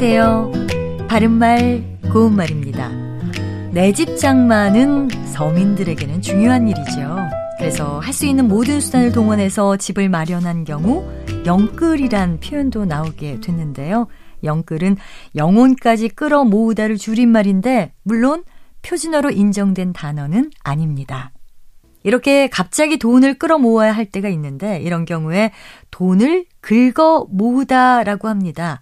안녕하세요. 바른말, 고운말입니다. 내집 장만은 서민들에게는 중요한 일이죠. 그래서 할 수 있는 모든 수단을 동원해서 집을 마련한 경우 영끌이란 표현도 나오게 됐는데요. 영끌은 영혼까지 끌어 모으다를 줄임말인데 물론 표준어로 인정된 단어는 아닙니다. 이렇게 갑자기 돈을 끌어 모아야 할 때가 있는데 이런 경우에 돈을 긁어 모으다라고 합니다.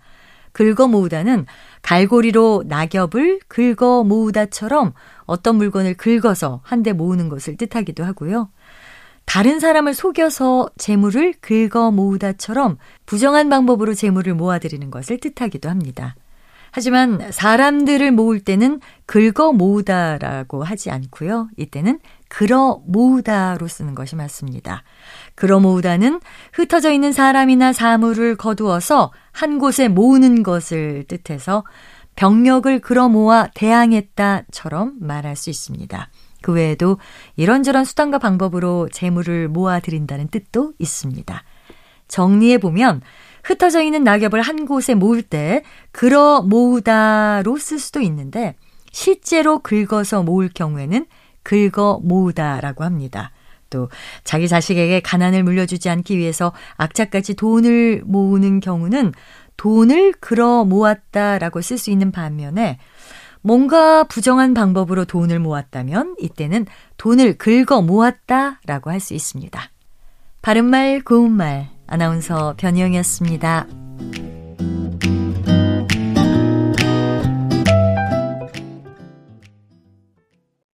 긁어 모으다는 갈고리로 낙엽을 긁어 모으다처럼 어떤 물건을 긁어서 한데 모으는 것을 뜻하기도 하고요. 다른 사람을 속여서 재물을 긁어 모으다처럼 부정한 방법으로 재물을 모아들이는 것을 뜻하기도 합니다. 하지만 사람들을 모을 때는 긁어 모으다라고 하지 않고요. 이때는 그러 모으다로 쓰는 것이 맞습니다. 그러 모으다는 흩어져 있는 사람이나 사물을 거두어서 한 곳에 모으는 것을 뜻해서 병력을 그러 모아 대항했다처럼 말할 수 있습니다. 그 외에도 이런저런 수단과 방법으로 재물을 모아들인다는 뜻도 있습니다. 정리해 보면 흩어져 있는 낙엽을 한 곳에 모을 때 그러 모으다로 쓸 수도 있는데 실제로 긁어서 모을 경우에는 긁어 모으다라고 합니다. 또 자기 자식에게 가난을 물려주지 않기 위해서 악착같이 돈을 모으는 경우는 돈을 그러 모았다라고 쓸 수 있는 반면에 뭔가 부정한 방법으로 돈을 모았다면 이때는 돈을 긁어 모았다라고 할 수 있습니다. 바른말 고운말 아나운서 변희영이었습니다.